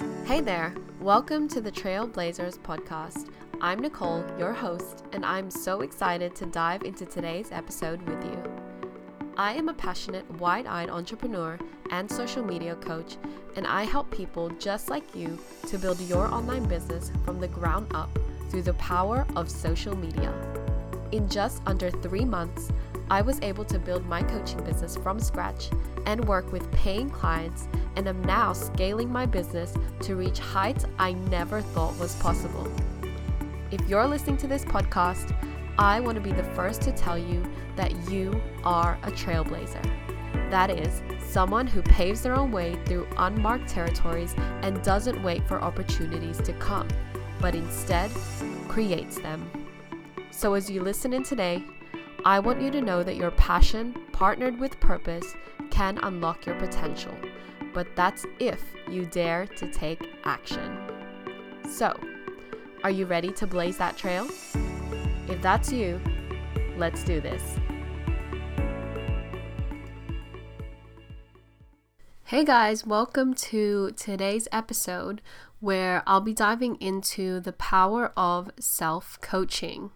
Hey there, welcome to the Trailblazers podcast. I'm Nicole, your host, and I'm so excited to dive into today's episode with you. I am a passionate, wide eyed entrepreneur and social media coach, and I help people just like you to build your online business from the ground up through the power of social media. In just under three months, I was able to build my coaching business from scratch and work with paying clients, and am now scaling my business to reach heights I never thought was possible. If you're listening to this podcast, I want to be the first to tell you that you are a trailblazer. That is, someone who paves their own way through unmarked territories and doesn't wait for opportunities to come, but instead creates them. So, as you listen in today, I want you to know that your passion, partnered with purpose, can unlock your potential. But that's if you dare to take action. So, are you ready to blaze that trail? If that's you, let's do this. Hey guys, welcome to today's episode where I'll be diving into the power of self coaching.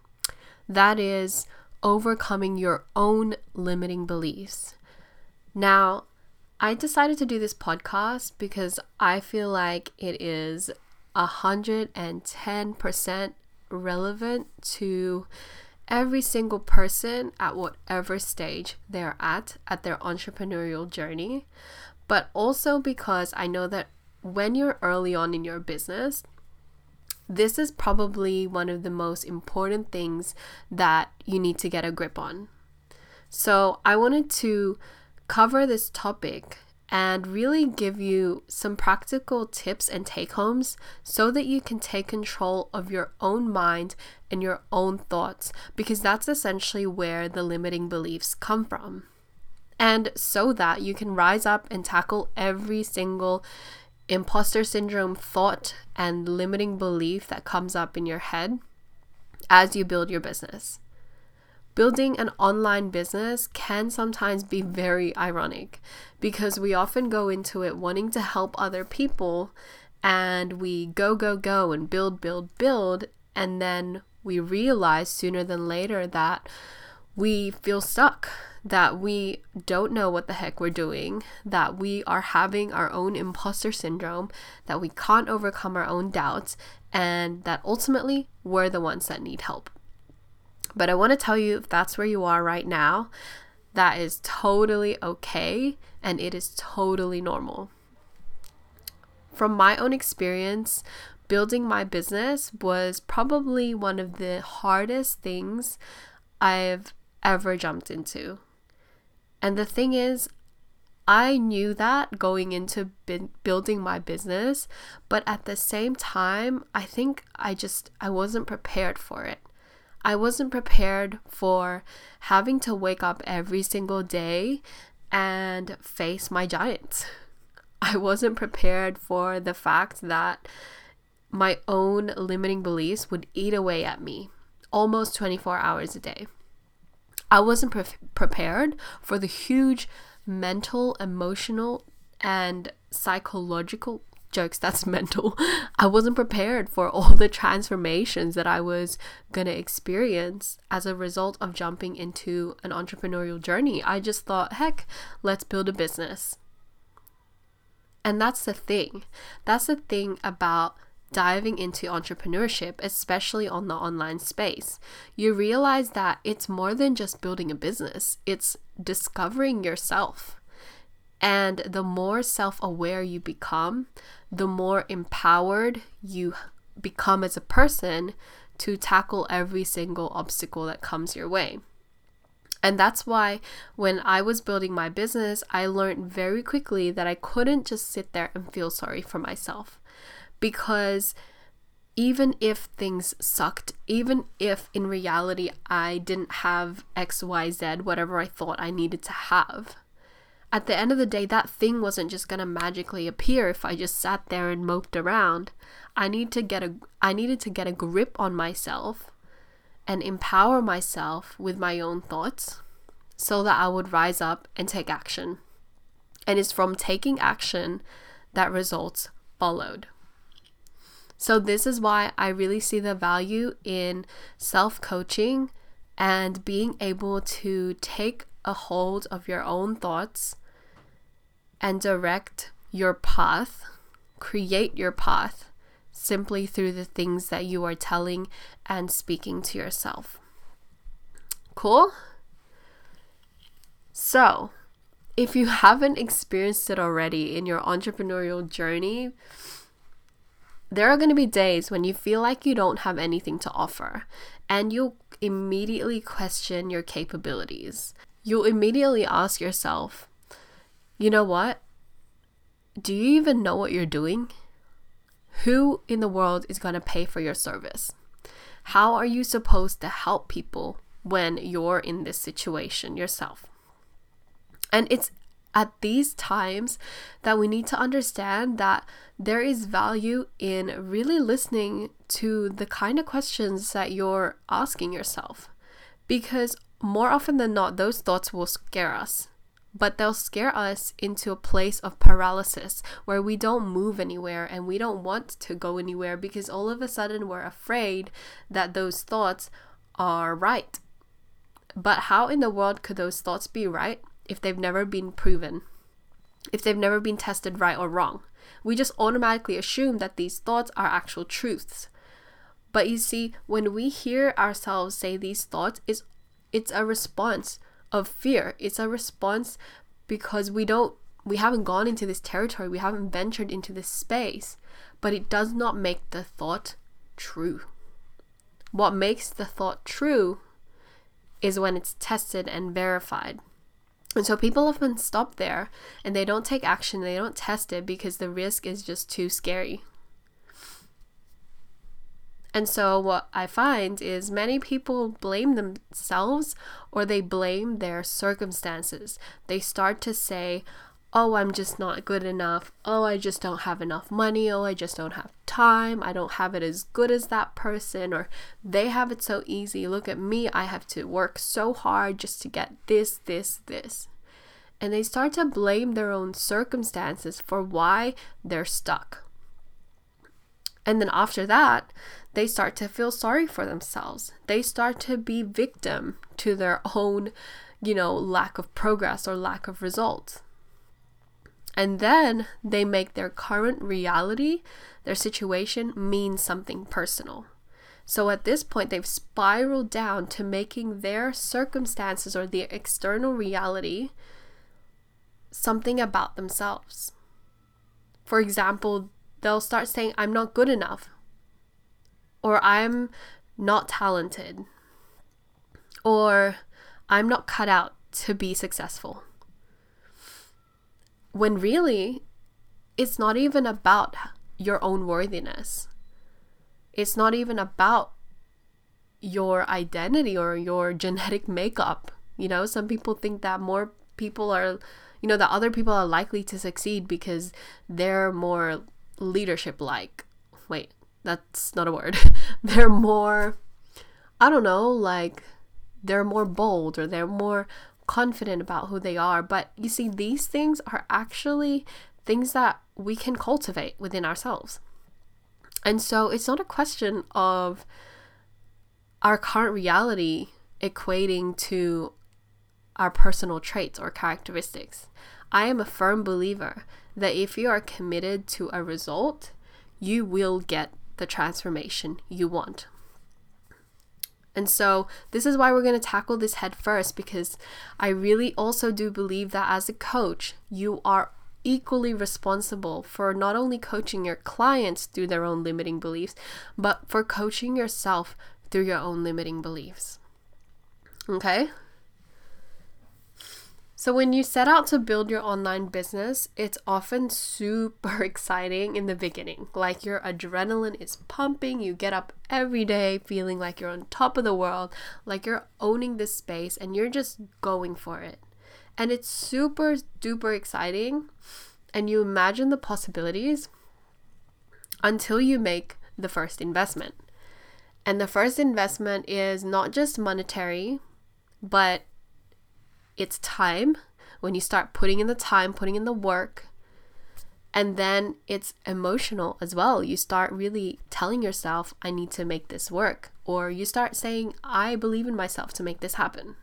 That is, overcoming your own limiting beliefs. Now, I decided to do this podcast because I feel like it is 110% relevant to every single person at whatever stage they're at at their entrepreneurial journey, but also because I know that when you're early on in your business, this is probably one of the most important things that you need to get a grip on. So, I wanted to cover this topic and really give you some practical tips and take homes so that you can take control of your own mind and your own thoughts, because that's essentially where the limiting beliefs come from. And so that you can rise up and tackle every single imposter syndrome thought and limiting belief that comes up in your head as you build your business. Building an online business can sometimes be very ironic because we often go into it wanting to help other people and we go, go, go and build, build, build. And then we realize sooner than later that we feel stuck, that we don't know what the heck we're doing, that we are having our own imposter syndrome, that we can't overcome our own doubts, and that ultimately we're the ones that need help. But I want to tell you if that's where you are right now, that is totally okay and it is totally normal. From my own experience, building my business was probably one of the hardest things I've ever jumped into. And the thing is, I knew that going into building my business, but at the same time, I think I just I wasn't prepared for it. I wasn't prepared for having to wake up every single day and face my giants. I wasn't prepared for the fact that my own limiting beliefs would eat away at me almost 24 hours a day. I wasn't pre- prepared for the huge mental, emotional, and psychological jokes that's mental. I wasn't prepared for all the transformations that I was going to experience as a result of jumping into an entrepreneurial journey. I just thought, heck, let's build a business. And that's the thing. That's the thing about diving into entrepreneurship, especially on the online space, you realize that it's more than just building a business, it's discovering yourself. And the more self aware you become, the more empowered you become as a person to tackle every single obstacle that comes your way. And that's why when I was building my business, I learned very quickly that I couldn't just sit there and feel sorry for myself because even if things sucked, even if in reality I didn't have XYZ, whatever I thought I needed to have, at the end of the day, that thing wasn't just gonna magically appear if I just sat there and moped around. I need to get a I needed to get a grip on myself and empower myself with my own thoughts so that I would rise up and take action. And it's from taking action that results followed. So, this is why I really see the value in self coaching and being able to take a hold of your own thoughts and direct your path, create your path simply through the things that you are telling and speaking to yourself. Cool? So, if you haven't experienced it already in your entrepreneurial journey, there are going to be days when you feel like you don't have anything to offer and you'll immediately question your capabilities. You'll immediately ask yourself, you know what? Do you even know what you're doing? Who in the world is going to pay for your service? How are you supposed to help people when you're in this situation yourself? And it's at these times that we need to understand that there is value in really listening to the kind of questions that you're asking yourself. Because more often than not, those thoughts will scare us. But they'll scare us into a place of paralysis where we don't move anywhere and we don't want to go anywhere because all of a sudden we're afraid that those thoughts are right. But how in the world could those thoughts be right if they've never been proven, if they've never been tested right or wrong. We just automatically assume that these thoughts are actual truths. But you see, when we hear ourselves say these thoughts, it's, it's a response of fear. It's a response because we don't we haven't gone into this territory, we haven't ventured into this space, but it does not make the thought true. What makes the thought true is when it's tested and verified. And so people often stop there and they don't take action, they don't test it because the risk is just too scary. And so what I find is many people blame themselves or they blame their circumstances. They start to say, oh, I'm just not good enough. Oh, I just don't have enough money. Oh, I just don't have time. I don't have it as good as that person. Or they have it so easy. Look at me. I have to work so hard just to get this, this, this. And they start to blame their own circumstances for why they're stuck. And then after that, they start to feel sorry for themselves. They start to be victim to their own, you know, lack of progress or lack of results. And then they make their current reality, their situation, mean something personal. So at this point, they've spiraled down to making their circumstances or the external reality something about themselves. For example, they'll start saying, I'm not good enough, or I'm not talented, or I'm not cut out to be successful when really it's not even about your own worthiness. It's not even about your identity or your genetic makeup. You know, some people think that more people are, you know, that other people are likely to succeed because they're more leadership like. Wait, that's not a word. they're more, I don't know, like they're more bold or they're more confident about who they are. But you see, these things are actually things that we can cultivate within ourselves. And so it's not a question of our current reality equating to our personal traits or characteristics. I am a firm believer that if you are committed to a result, you will get the transformation you want. And so, this is why we're going to tackle this head first because I really also do believe that as a coach, you are equally responsible for not only coaching your clients through their own limiting beliefs, but for coaching yourself through your own limiting beliefs. Okay? So, when you set out to build your online business, it's often super exciting in the beginning. Like your adrenaline is pumping, you get up every day feeling like you're on top of the world, like you're owning this space, and you're just going for it. And it's super duper exciting, and you imagine the possibilities until you make the first investment. And the first investment is not just monetary, but it's time when you start putting in the time, putting in the work, And then it's emotional as well. You start really telling yourself, I need to make this work. Or you start saying, I believe in myself to make this happen.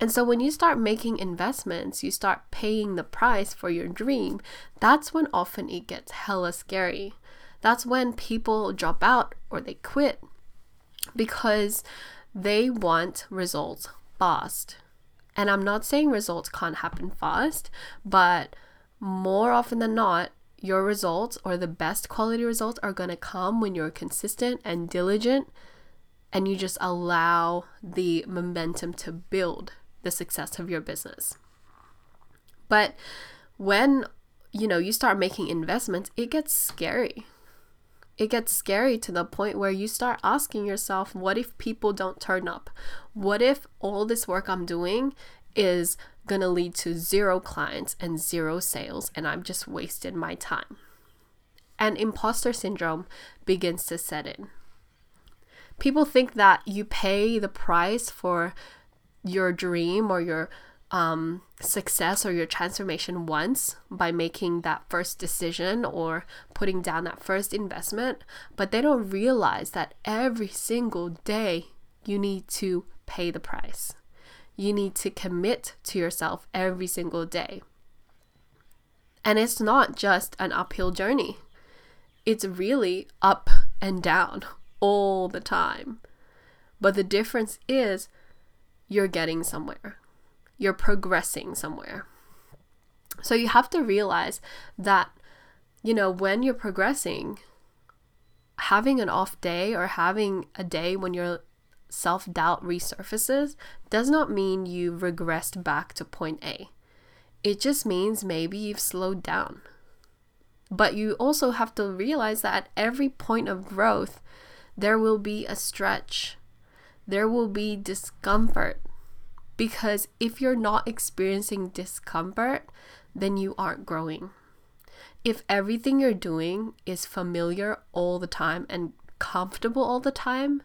And so when you start making investments, you start paying the price for your dream, that's when often it gets hella scary. That's when people drop out or they quit because they want results fast. And I'm not saying results can't happen fast, but more often than not, your results or the best quality results are going to come when you're consistent and diligent and you just allow the momentum to build the success of your business. But when you know you start making investments, it gets scary it gets scary to the point where you start asking yourself, what if people don't turn up? What if all this work I'm doing is going to lead to zero clients and zero sales and I've just wasted my time? And imposter syndrome begins to set in. People think that you pay the price for your dream or your um, success or your transformation once by making that first decision or putting down that first investment, but they don't realize that every single day you need to pay the price. You need to commit to yourself every single day. And it's not just an uphill journey, it's really up and down all the time. But the difference is you're getting somewhere you're progressing somewhere. So you have to realize that, you know, when you're progressing, having an off day or having a day when your self doubt resurfaces does not mean you regressed back to point A. It just means maybe you've slowed down. But you also have to realize that at every point of growth, there will be a stretch, there will be discomfort, because if you're not experiencing discomfort, then you aren't growing. If everything you're doing is familiar all the time and comfortable all the time,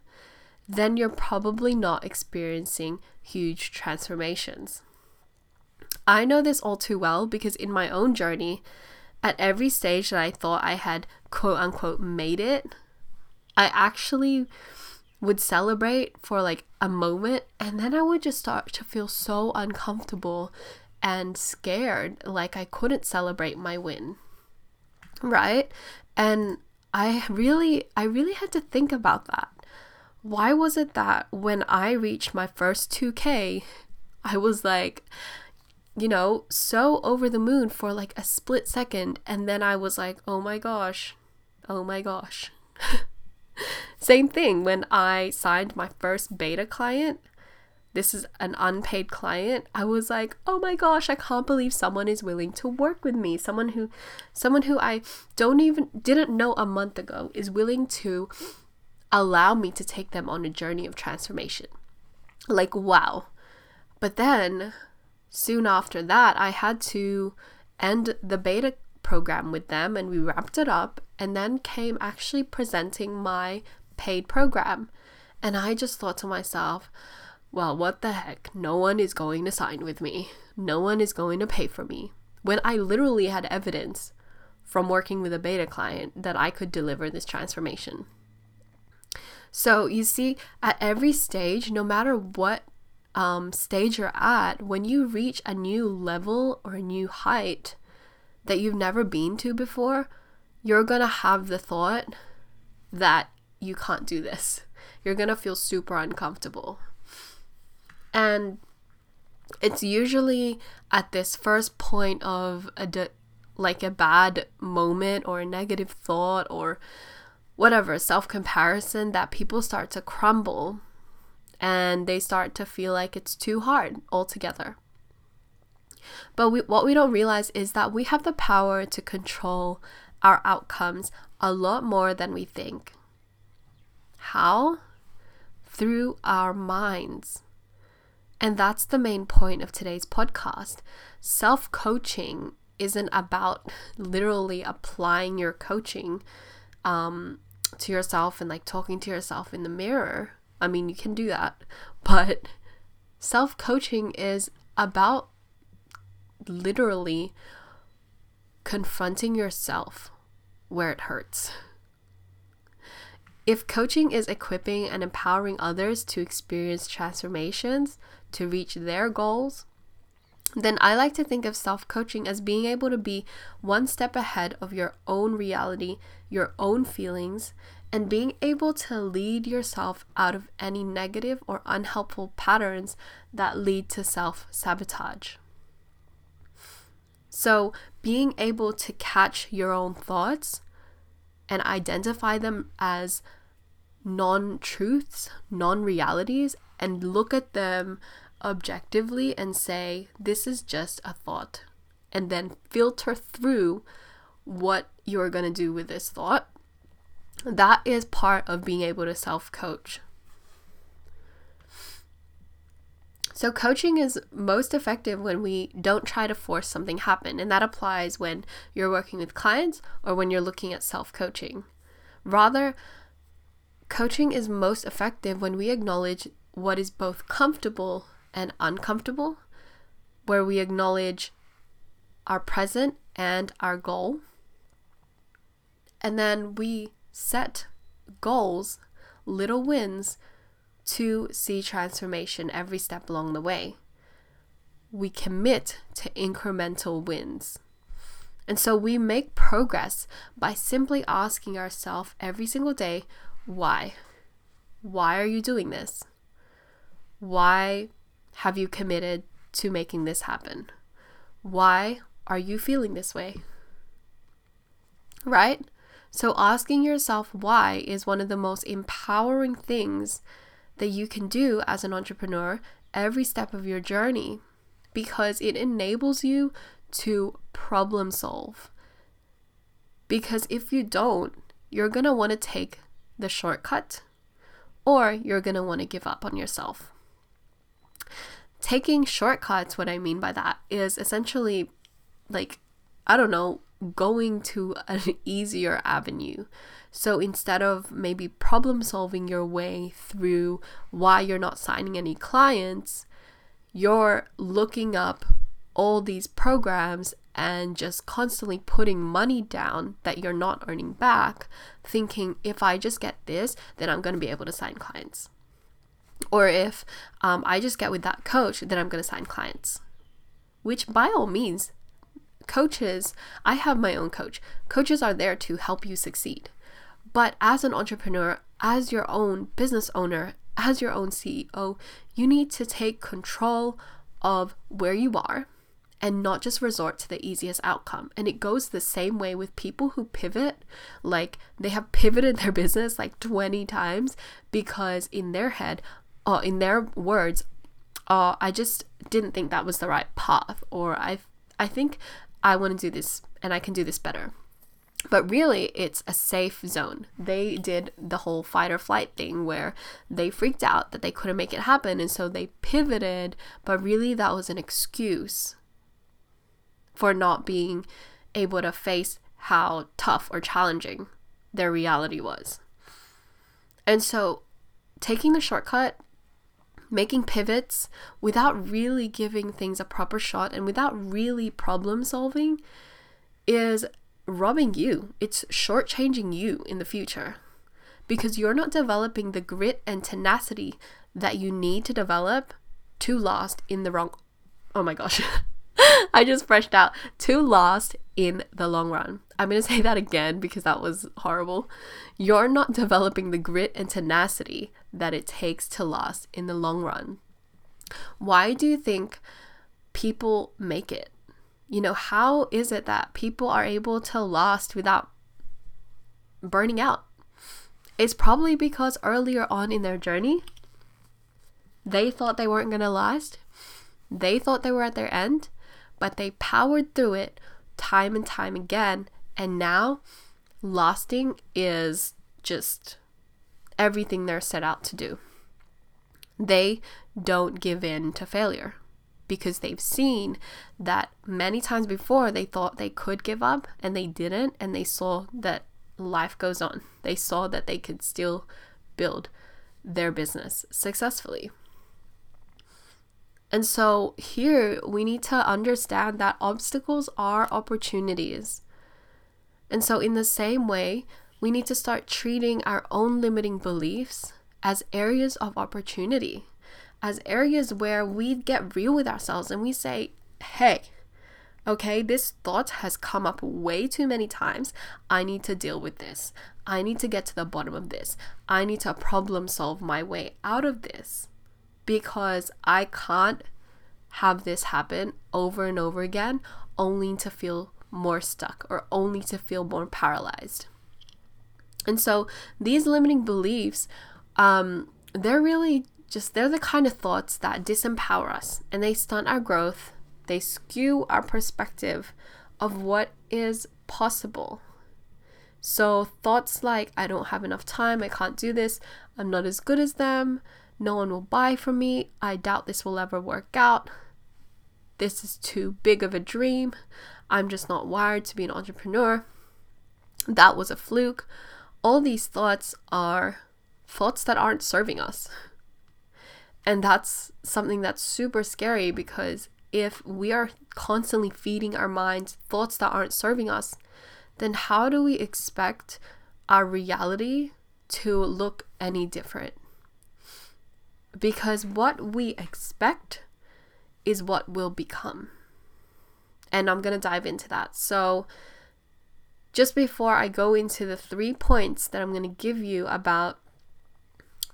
then you're probably not experiencing huge transformations. I know this all too well because in my own journey, at every stage that I thought I had quote unquote made it, I actually would celebrate for like a moment and then I would just start to feel so uncomfortable and scared like I couldn't celebrate my win. Right? And I really I really had to think about that. Why was it that when I reached my first 2k I was like you know, so over the moon for like a split second and then I was like, "Oh my gosh. Oh my gosh." Same thing when I signed my first beta client. This is an unpaid client. I was like, "Oh my gosh, I can't believe someone is willing to work with me. Someone who someone who I don't even didn't know a month ago is willing to allow me to take them on a journey of transformation." Like, wow. But then soon after that, I had to end the beta program with them and we wrapped it up and then came actually presenting my paid program. And I just thought to myself, well, what the heck? No one is going to sign with me. No one is going to pay for me. When I literally had evidence from working with a beta client that I could deliver this transformation. So, you see, at every stage, no matter what um, stage you're at, when you reach a new level or a new height, that you've never been to before, you're gonna have the thought that you can't do this. You're gonna feel super uncomfortable. And it's usually at this first point of a de- like a bad moment or a negative thought or whatever self comparison that people start to crumble and they start to feel like it's too hard altogether. But we, what we don't realize is that we have the power to control our outcomes a lot more than we think. How? Through our minds. And that's the main point of today's podcast. Self coaching isn't about literally applying your coaching um, to yourself and like talking to yourself in the mirror. I mean, you can do that, but self coaching is about literally confronting yourself where it hurts. If coaching is equipping and empowering others to experience transformations to reach their goals, then I like to think of self coaching as being able to be one step ahead of your own reality, your own feelings, and being able to lead yourself out of any negative or unhelpful patterns that lead to self sabotage. So, being able to catch your own thoughts and identify them as non truths, non realities, and look at them objectively and say, this is just a thought, and then filter through what you're going to do with this thought. That is part of being able to self coach. So, coaching is most effective when we don't try to force something happen, and that applies when you're working with clients or when you're looking at self coaching. Rather, coaching is most effective when we acknowledge what is both comfortable and uncomfortable, where we acknowledge our present and our goal. And then we set goals, little wins, to see transformation every step along the way. We commit to incremental wins. And so we make progress by simply asking ourselves every single day, why? Why are you doing this? Why have you committed to making this happen? Why are you feeling this way? Right? So, asking yourself why is one of the most empowering things that you can do as an entrepreneur every step of your journey because it enables you to problem solve. Because if you don't, you're going to want to take the shortcut or you're going to want to give up on yourself taking shortcuts, what I mean by that is essentially like, I don't know, going to an easier avenue. So instead of maybe problem solving your way through why you're not signing any clients, you're looking up all these programs and just constantly putting money down that you're not earning back, thinking if I just get this, then I'm going to be able to sign clients. Or if um, I just get with that coach, then I'm going to sign clients. Which, by all means, coaches, I have my own coach. Coaches are there to help you succeed. But as an entrepreneur, as your own business owner, as your own CEO, you need to take control of where you are and not just resort to the easiest outcome. And it goes the same way with people who pivot. Like they have pivoted their business like 20 times because in their head, uh, in their words, uh, I just didn't think that was the right path, or I, I think I want to do this and I can do this better. But really, it's a safe zone. They did the whole fight or flight thing where they freaked out that they couldn't make it happen, and so they pivoted, but really, that was an excuse for not being able to face how tough or challenging their reality was. And so, taking the shortcut making pivots without really giving things a proper shot and without really problem solving is robbing you. It's shortchanging you in the future because you're not developing the grit and tenacity that you need to develop to last in the wrong. Oh my gosh. I just freshed out. To last in the long run. I'm going to say that again because that was horrible. You're not developing the grit and tenacity that it takes to last in the long run. Why do you think people make it? You know, how is it that people are able to last without burning out? It's probably because earlier on in their journey, they thought they weren't going to last. They thought they were at their end, but they powered through it time and time again. And now, lasting is just everything they're set out to do. They don't give in to failure because they've seen that many times before they thought they could give up and they didn't, and they saw that life goes on. They saw that they could still build their business successfully. And so here we need to understand that obstacles are opportunities. And so, in the same way, we need to start treating our own limiting beliefs as areas of opportunity, as areas where we get real with ourselves and we say, hey, okay, this thought has come up way too many times. I need to deal with this. I need to get to the bottom of this. I need to problem solve my way out of this because I can't have this happen over and over again only to feel more stuck or only to feel more paralyzed. And so these limiting beliefs, um, they're really just, they're the kind of thoughts that disempower us and they stunt our growth. They skew our perspective of what is possible. So thoughts like, I don't have enough time, I can't do this, I'm not as good as them, no one will buy from me, I doubt this will ever work out, this is too big of a dream, I'm just not wired to be an entrepreneur, that was a fluke, all these thoughts are thoughts that aren't serving us. And that's something that's super scary because if we are constantly feeding our minds thoughts that aren't serving us, then how do we expect our reality to look any different? Because what we expect is what will become. And I'm going to dive into that. So, just before I go into the three points that I'm going to give you about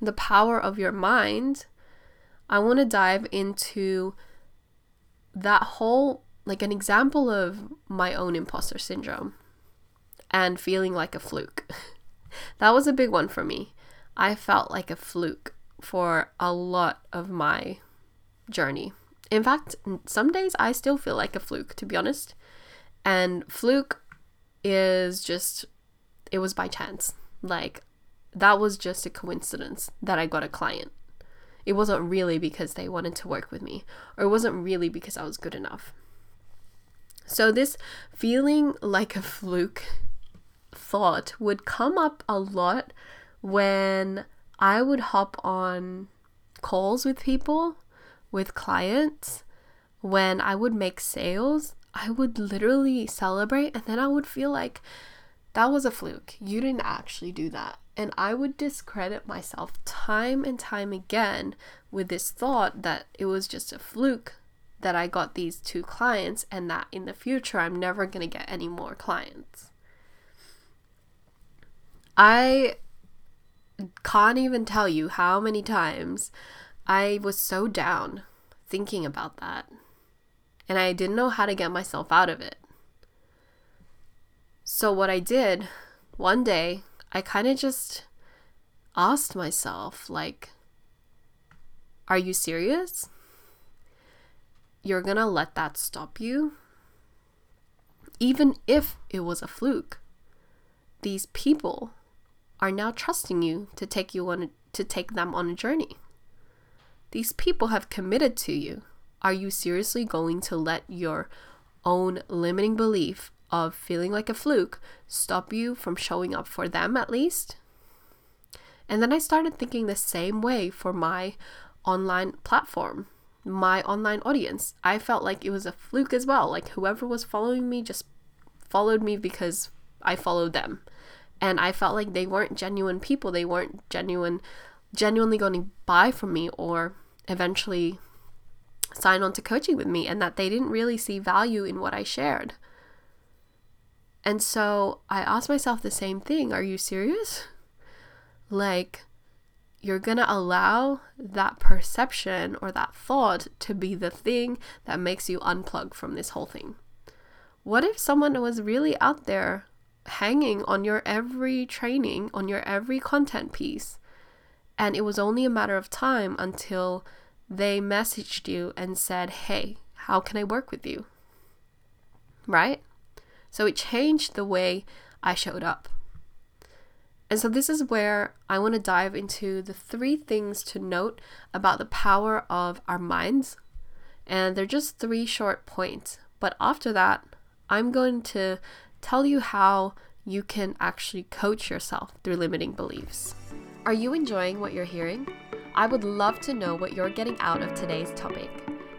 the power of your mind, I want to dive into that whole, like an example of my own imposter syndrome and feeling like a fluke. that was a big one for me. I felt like a fluke for a lot of my journey. In fact, some days I still feel like a fluke, to be honest. And fluke is just it was by chance. Like that was just a coincidence that I got a client. It wasn't really because they wanted to work with me, or it wasn't really because I was good enough. So, this feeling like a fluke thought would come up a lot when I would hop on calls with people, with clients, when I would make sales I would literally celebrate and then I would feel like that was a fluke. You didn't actually do that. And I would discredit myself time and time again with this thought that it was just a fluke that I got these two clients and that in the future I'm never going to get any more clients. I can't even tell you how many times I was so down thinking about that and I didn't know how to get myself out of it. So, what I did one day, I kind of just asked myself, like, are you serious? You're gonna let that stop you? Even if it was a fluke, these people are now trusting you to take you on to take them on a journey. These people have committed to you. Are you seriously going to let your own limiting belief of feeling like a fluke stop you from showing up for them at least? And then I started thinking the same way for my online platform, my online audience. I felt like it was a fluke as well. Like whoever was following me just followed me because I followed them. And I felt like they weren't genuine people. They weren't genuine genuinely going to buy from me or eventually sign on to coaching with me and that they didn't really see value in what I shared. And so I asked myself the same thing Are you serious? Like, you're gonna allow that perception or that thought to be the thing that makes you unplug from this whole thing. What if someone was really out there hanging on your every training, on your every content piece, and it was only a matter of time until they messaged you and said, Hey, how can I work with you? Right? So it changed the way I showed up. And so, this is where I want to dive into the three things to note about the power of our minds. And they're just three short points. But after that, I'm going to tell you how you can actually coach yourself through limiting beliefs. Are you enjoying what you're hearing? I would love to know what you're getting out of today's topic.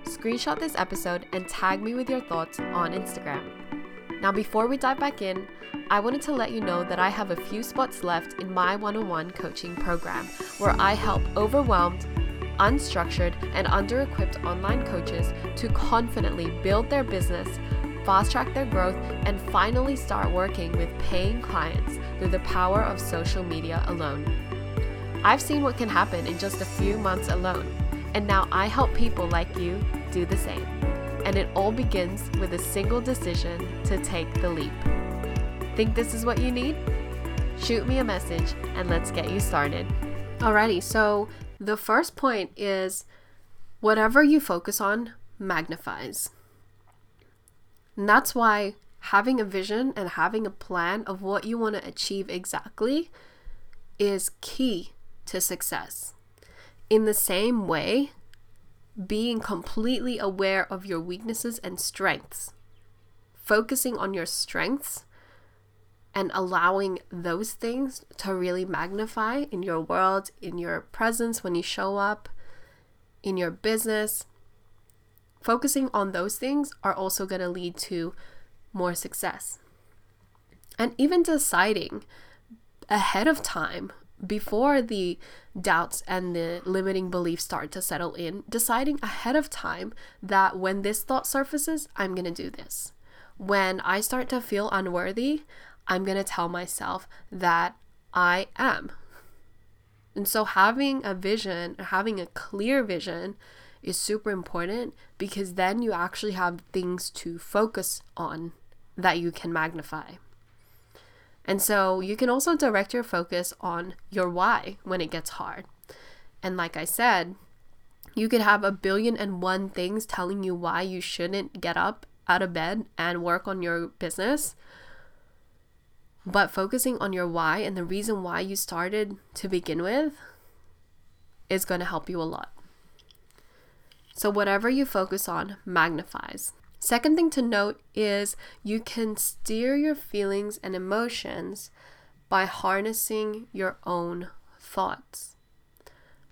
screenshot this episode and tag me with your thoughts on Instagram. Now, before we dive back in, I wanted to let you know that I have a few spots left in my one on one coaching program where I help overwhelmed, unstructured, and under equipped online coaches to confidently build their business, fast track their growth, and finally start working with paying clients through the power of social media alone. I've seen what can happen in just a few months alone, and now I help people like you do the same. And it all begins with a single decision to take the leap. Think this is what you need? Shoot me a message and let's get you started. Alrighty, so the first point is whatever you focus on magnifies. And that's why having a vision and having a plan of what you want to achieve exactly is key to success. In the same way, being completely aware of your weaknesses and strengths, focusing on your strengths and allowing those things to really magnify in your world, in your presence when you show up, in your business. Focusing on those things are also going to lead to more success. And even deciding ahead of time before the doubts and the limiting beliefs start to settle in, deciding ahead of time that when this thought surfaces, I'm going to do this. When I start to feel unworthy, I'm going to tell myself that I am. And so having a vision, having a clear vision is super important because then you actually have things to focus on that you can magnify. And so you can also direct your focus on your why when it gets hard. And like I said, you could have a billion and one things telling you why you shouldn't get up out of bed and work on your business. But focusing on your why and the reason why you started to begin with is going to help you a lot. So, whatever you focus on magnifies. Second thing to note is you can steer your feelings and emotions by harnessing your own thoughts.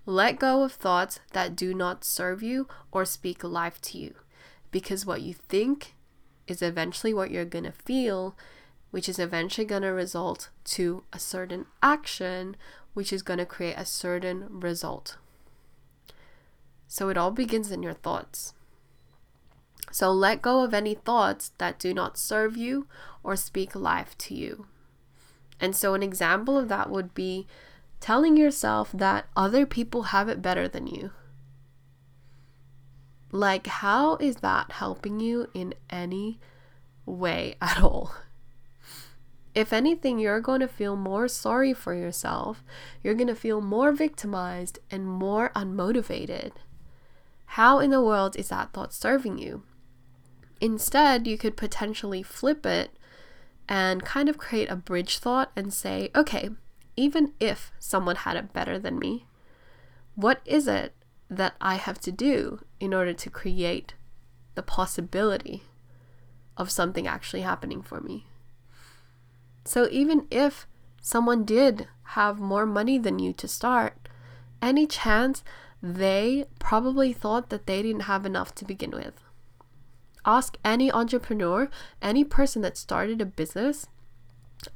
Let go of thoughts that do not serve you or speak life to you because what you think is eventually what you're going to feel, which is eventually going to result to a certain action, which is going to create a certain result. So it all begins in your thoughts. So let go of any thoughts that do not serve you or speak life to you. And so, an example of that would be telling yourself that other people have it better than you. Like, how is that helping you in any way at all? If anything, you're going to feel more sorry for yourself. You're going to feel more victimized and more unmotivated. How in the world is that thought serving you? Instead, you could potentially flip it and kind of create a bridge thought and say, okay, even if someone had it better than me, what is it that I have to do in order to create the possibility of something actually happening for me? So even if someone did have more money than you to start, any chance they probably thought that they didn't have enough to begin with. Ask any entrepreneur, any person that started a business,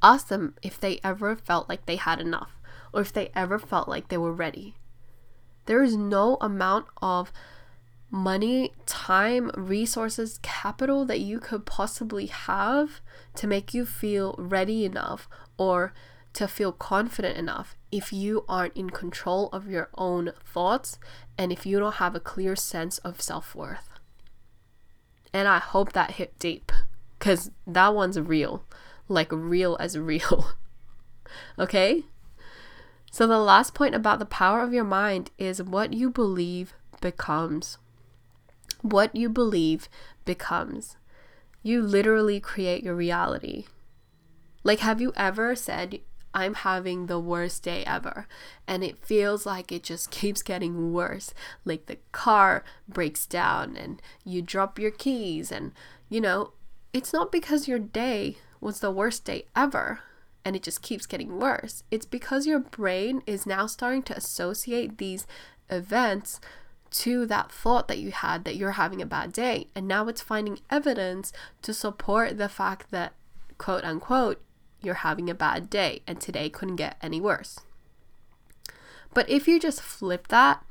ask them if they ever felt like they had enough or if they ever felt like they were ready. There is no amount of money, time, resources, capital that you could possibly have to make you feel ready enough or to feel confident enough if you aren't in control of your own thoughts and if you don't have a clear sense of self worth. And I hope that hit deep because that one's real, like real as real. okay? So, the last point about the power of your mind is what you believe becomes. What you believe becomes. You literally create your reality. Like, have you ever said, I'm having the worst day ever. And it feels like it just keeps getting worse. Like the car breaks down and you drop your keys. And, you know, it's not because your day was the worst day ever and it just keeps getting worse. It's because your brain is now starting to associate these events to that thought that you had that you're having a bad day. And now it's finding evidence to support the fact that, quote unquote, you're having a bad day and today couldn't get any worse. But if you just flip that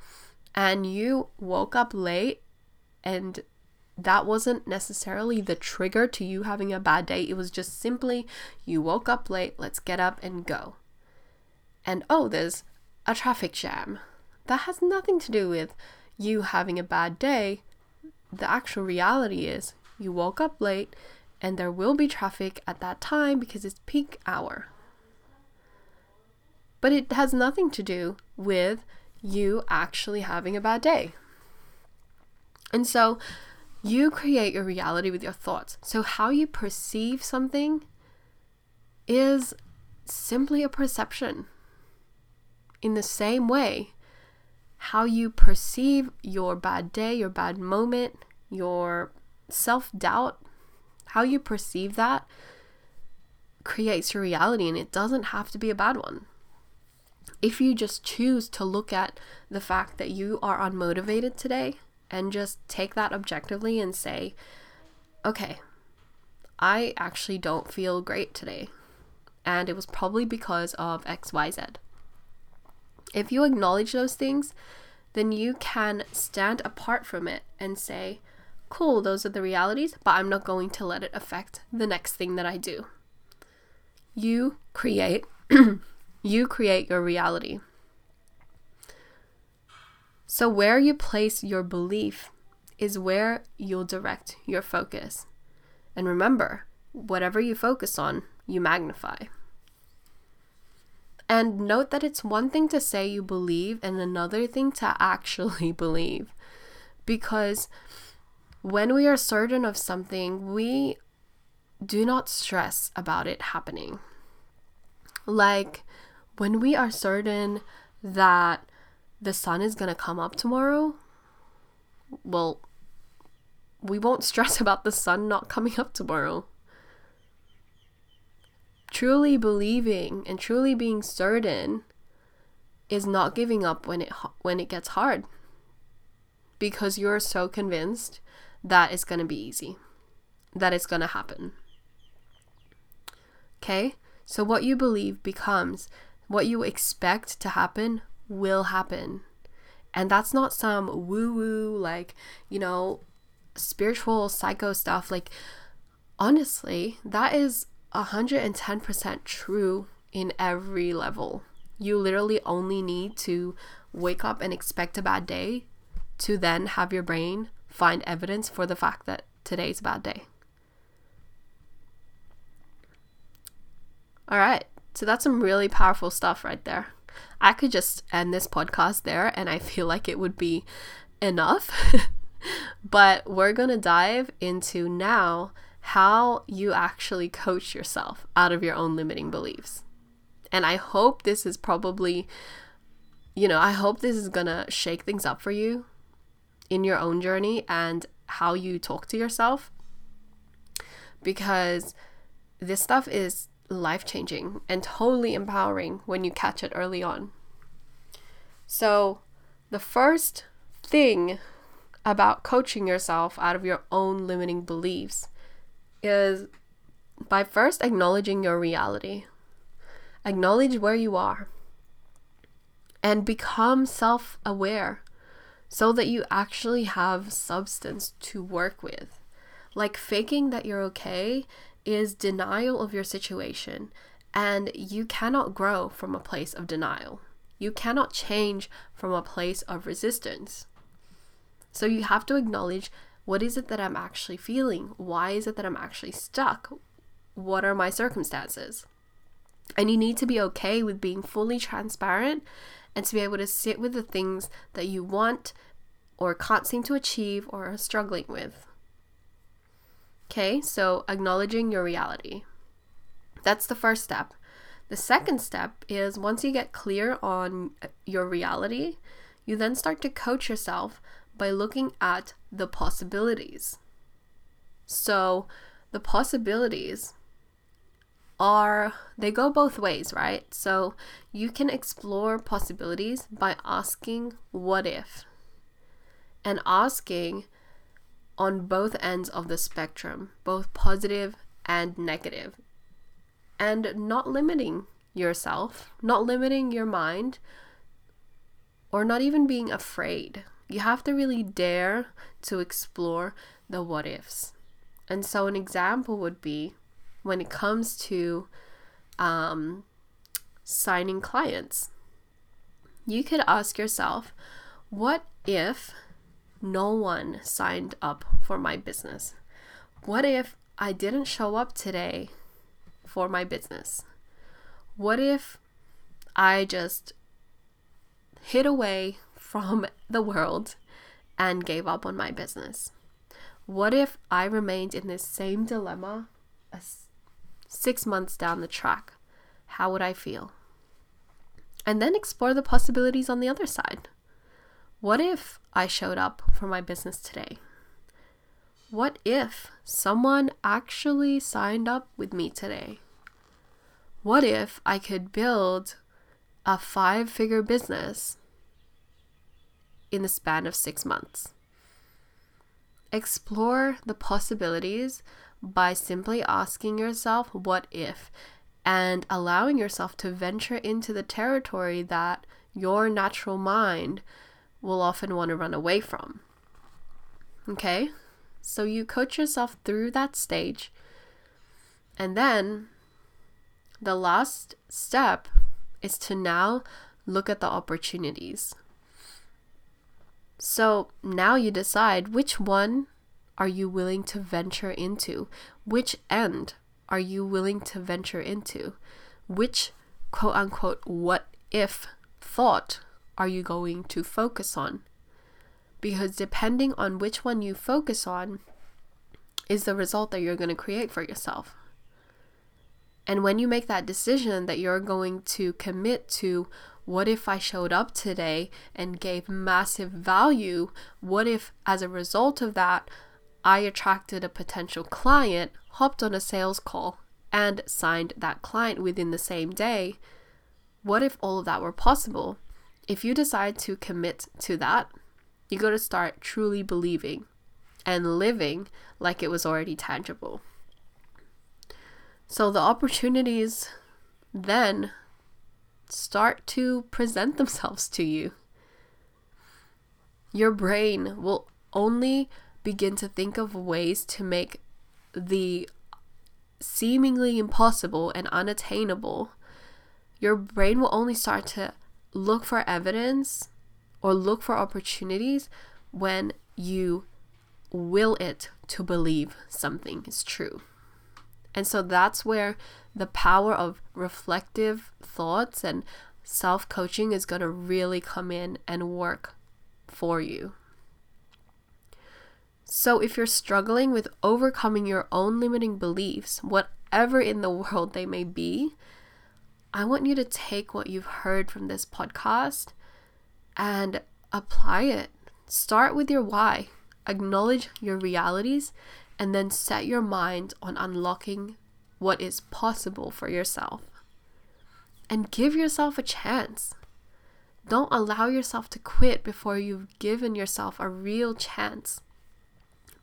and you woke up late and that wasn't necessarily the trigger to you having a bad day, it was just simply you woke up late, let's get up and go. And oh, there's a traffic jam. That has nothing to do with you having a bad day. The actual reality is you woke up late and there will be traffic at that time because it's peak hour. But it has nothing to do with you actually having a bad day. And so you create your reality with your thoughts. So, how you perceive something is simply a perception. In the same way, how you perceive your bad day, your bad moment, your self doubt, how you perceive that creates your reality, and it doesn't have to be a bad one if you just choose to look at the fact that you are unmotivated today and just take that objectively and say, okay, I actually don't feel great today. And it was probably because of XYZ. If you acknowledge those things, then you can stand apart from it and say, cool, those are the realities, but I'm not going to let it affect the next thing that I do. You create You create your reality. So, where you place your belief is where you'll direct your focus. And remember, whatever you focus on, you magnify. And note that it's one thing to say you believe and another thing to actually believe. Because when we are certain of something, we do not stress about it happening. Like, when we are certain that the sun is going to come up tomorrow, well, we won't stress about the sun not coming up tomorrow. Truly believing and truly being certain is not giving up when it when it gets hard because you're so convinced that it's going to be easy, that it's going to happen. Okay? So what you believe becomes what you expect to happen will happen. And that's not some woo woo, like, you know, spiritual psycho stuff. Like, honestly, that is 110% true in every level. You literally only need to wake up and expect a bad day to then have your brain find evidence for the fact that today's a bad day. All right. So that's some really powerful stuff right there. I could just end this podcast there and I feel like it would be enough. but we're going to dive into now how you actually coach yourself out of your own limiting beliefs. And I hope this is probably, you know, I hope this is going to shake things up for you in your own journey and how you talk to yourself. Because this stuff is life changing and totally empowering when you catch it early on. So, the first thing about coaching yourself out of your own limiting beliefs is by first acknowledging your reality. Acknowledge where you are and become self aware so that you actually have substance to work with. Like faking that you're okay is denial of your situation, and you cannot grow from a place of denial. You cannot change from a place of resistance. So you have to acknowledge what is it that I'm actually feeling? Why is it that I'm actually stuck? What are my circumstances? And you need to be okay with being fully transparent and to be able to sit with the things that you want or can't seem to achieve or are struggling with. Okay, so acknowledging your reality. That's the first step. The second step is once you get clear on your reality, you then start to coach yourself by looking at the possibilities. So, the possibilities are they go both ways, right? So, you can explore possibilities by asking what if. and asking on both ends of the spectrum, both positive and negative, and not limiting yourself, not limiting your mind, or not even being afraid. You have to really dare to explore the what ifs. And so, an example would be when it comes to um, signing clients, you could ask yourself, what if no one signed up for my business? What if I didn't show up today for my business? What if I just hid away from the world and gave up on my business? What if I remained in this same dilemma six months down the track? How would I feel? And then explore the possibilities on the other side. What if I showed up for my business today? What if someone actually signed up with me today? What if I could build a five figure business in the span of six months? Explore the possibilities by simply asking yourself, what if? And allowing yourself to venture into the territory that your natural mind will often want to run away from. Okay? So you coach yourself through that stage. And then the last step is to now look at the opportunities. So now you decide which one are you willing to venture into? Which end are you willing to venture into? Which quote unquote what if thought are you going to focus on? Because depending on which one you focus on is the result that you're going to create for yourself. And when you make that decision that you're going to commit to what if I showed up today and gave massive value? What if, as a result of that, I attracted a potential client, hopped on a sales call, and signed that client within the same day? What if all of that were possible? if you decide to commit to that, you got to start truly believing and living like it was already tangible. So the opportunities then start to present themselves to you. Your brain will only begin to think of ways to make the seemingly impossible and unattainable. Your brain will only start to look for evidence or look for opportunities when you will it to believe something is true. And so that's where the power of reflective thoughts and self coaching is going to really come in and work for you. So, if you're struggling with overcoming your own limiting beliefs, whatever in the world they may be, I want you to take what you've heard from this podcast and apply it. Start with your why, acknowledge your realities, and then set your mind on unlocking what is possible for yourself. And give yourself a chance. Don't allow yourself to quit before you've given yourself a real chance.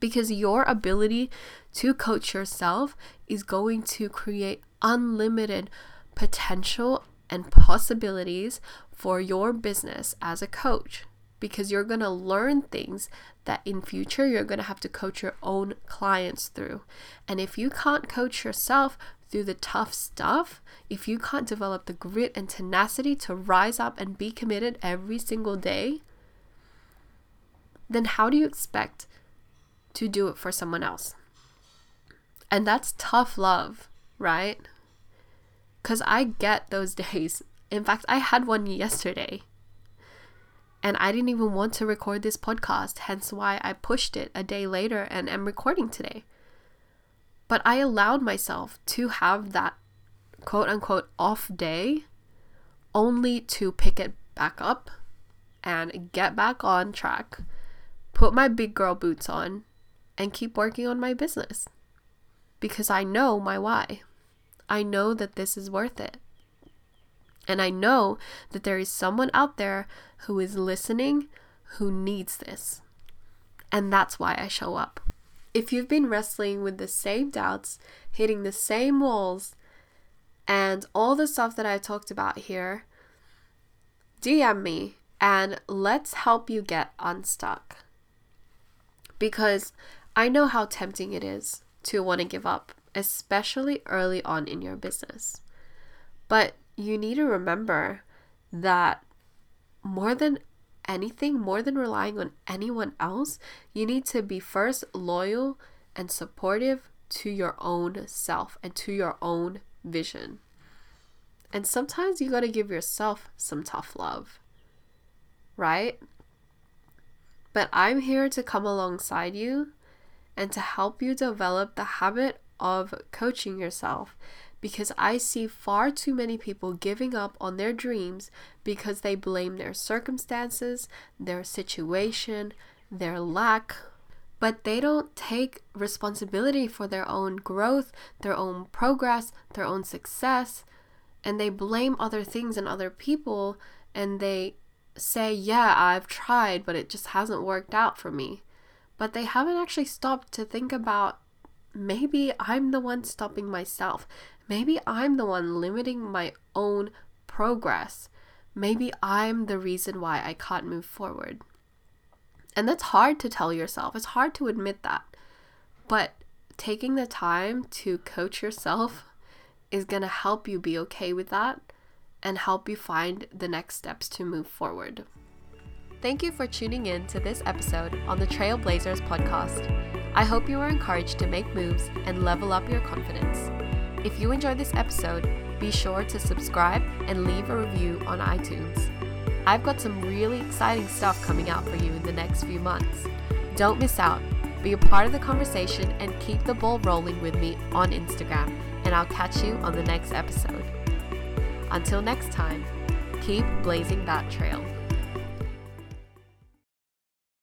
Because your ability to coach yourself is going to create unlimited potential and possibilities for your business as a coach because you're going to learn things that in future you're going to have to coach your own clients through. And if you can't coach yourself through the tough stuff, if you can't develop the grit and tenacity to rise up and be committed every single day, then how do you expect to do it for someone else? And that's tough love, right? Because I get those days. In fact, I had one yesterday. And I didn't even want to record this podcast, hence why I pushed it a day later and am recording today. But I allowed myself to have that quote unquote off day only to pick it back up and get back on track, put my big girl boots on, and keep working on my business. Because I know my why. I know that this is worth it. And I know that there is someone out there who is listening who needs this. And that's why I show up. If you've been wrestling with the same doubts, hitting the same walls, and all the stuff that I talked about here, DM me and let's help you get unstuck. Because I know how tempting it is to want to give up, especially early on in your business. But you need to remember that more than anything, more than relying on anyone else, you need to be first loyal and supportive to your own self and to your own vision. And sometimes you got to give yourself some tough love, right? But I'm here to come alongside you and to help you develop the habit of coaching yourself because I see far too many people giving up on their dreams because they blame their circumstances, their situation, their lack, but they don't take responsibility for their own growth, their own progress, their own success, and they blame other things and other people and they say, Yeah, I've tried, but it just hasn't worked out for me. But they haven't actually stopped to think about maybe I'm the one stopping myself. Maybe I'm the one limiting my own progress. Maybe I'm the reason why I can't move forward. And that's hard to tell yourself. It's hard to admit that. But taking the time to coach yourself is going to help you be okay with that and help you find the next steps to move forward. Thank you for tuning in to this episode on the Trailblazers podcast. I hope you are encouraged to make moves and level up your confidence. If you enjoyed this episode, be sure to subscribe and leave a review on iTunes. I've got some really exciting stuff coming out for you in the next few months. Don't miss out. Be a part of the conversation and keep the ball rolling with me on Instagram, and I'll catch you on the next episode. Until next time, keep blazing that trail.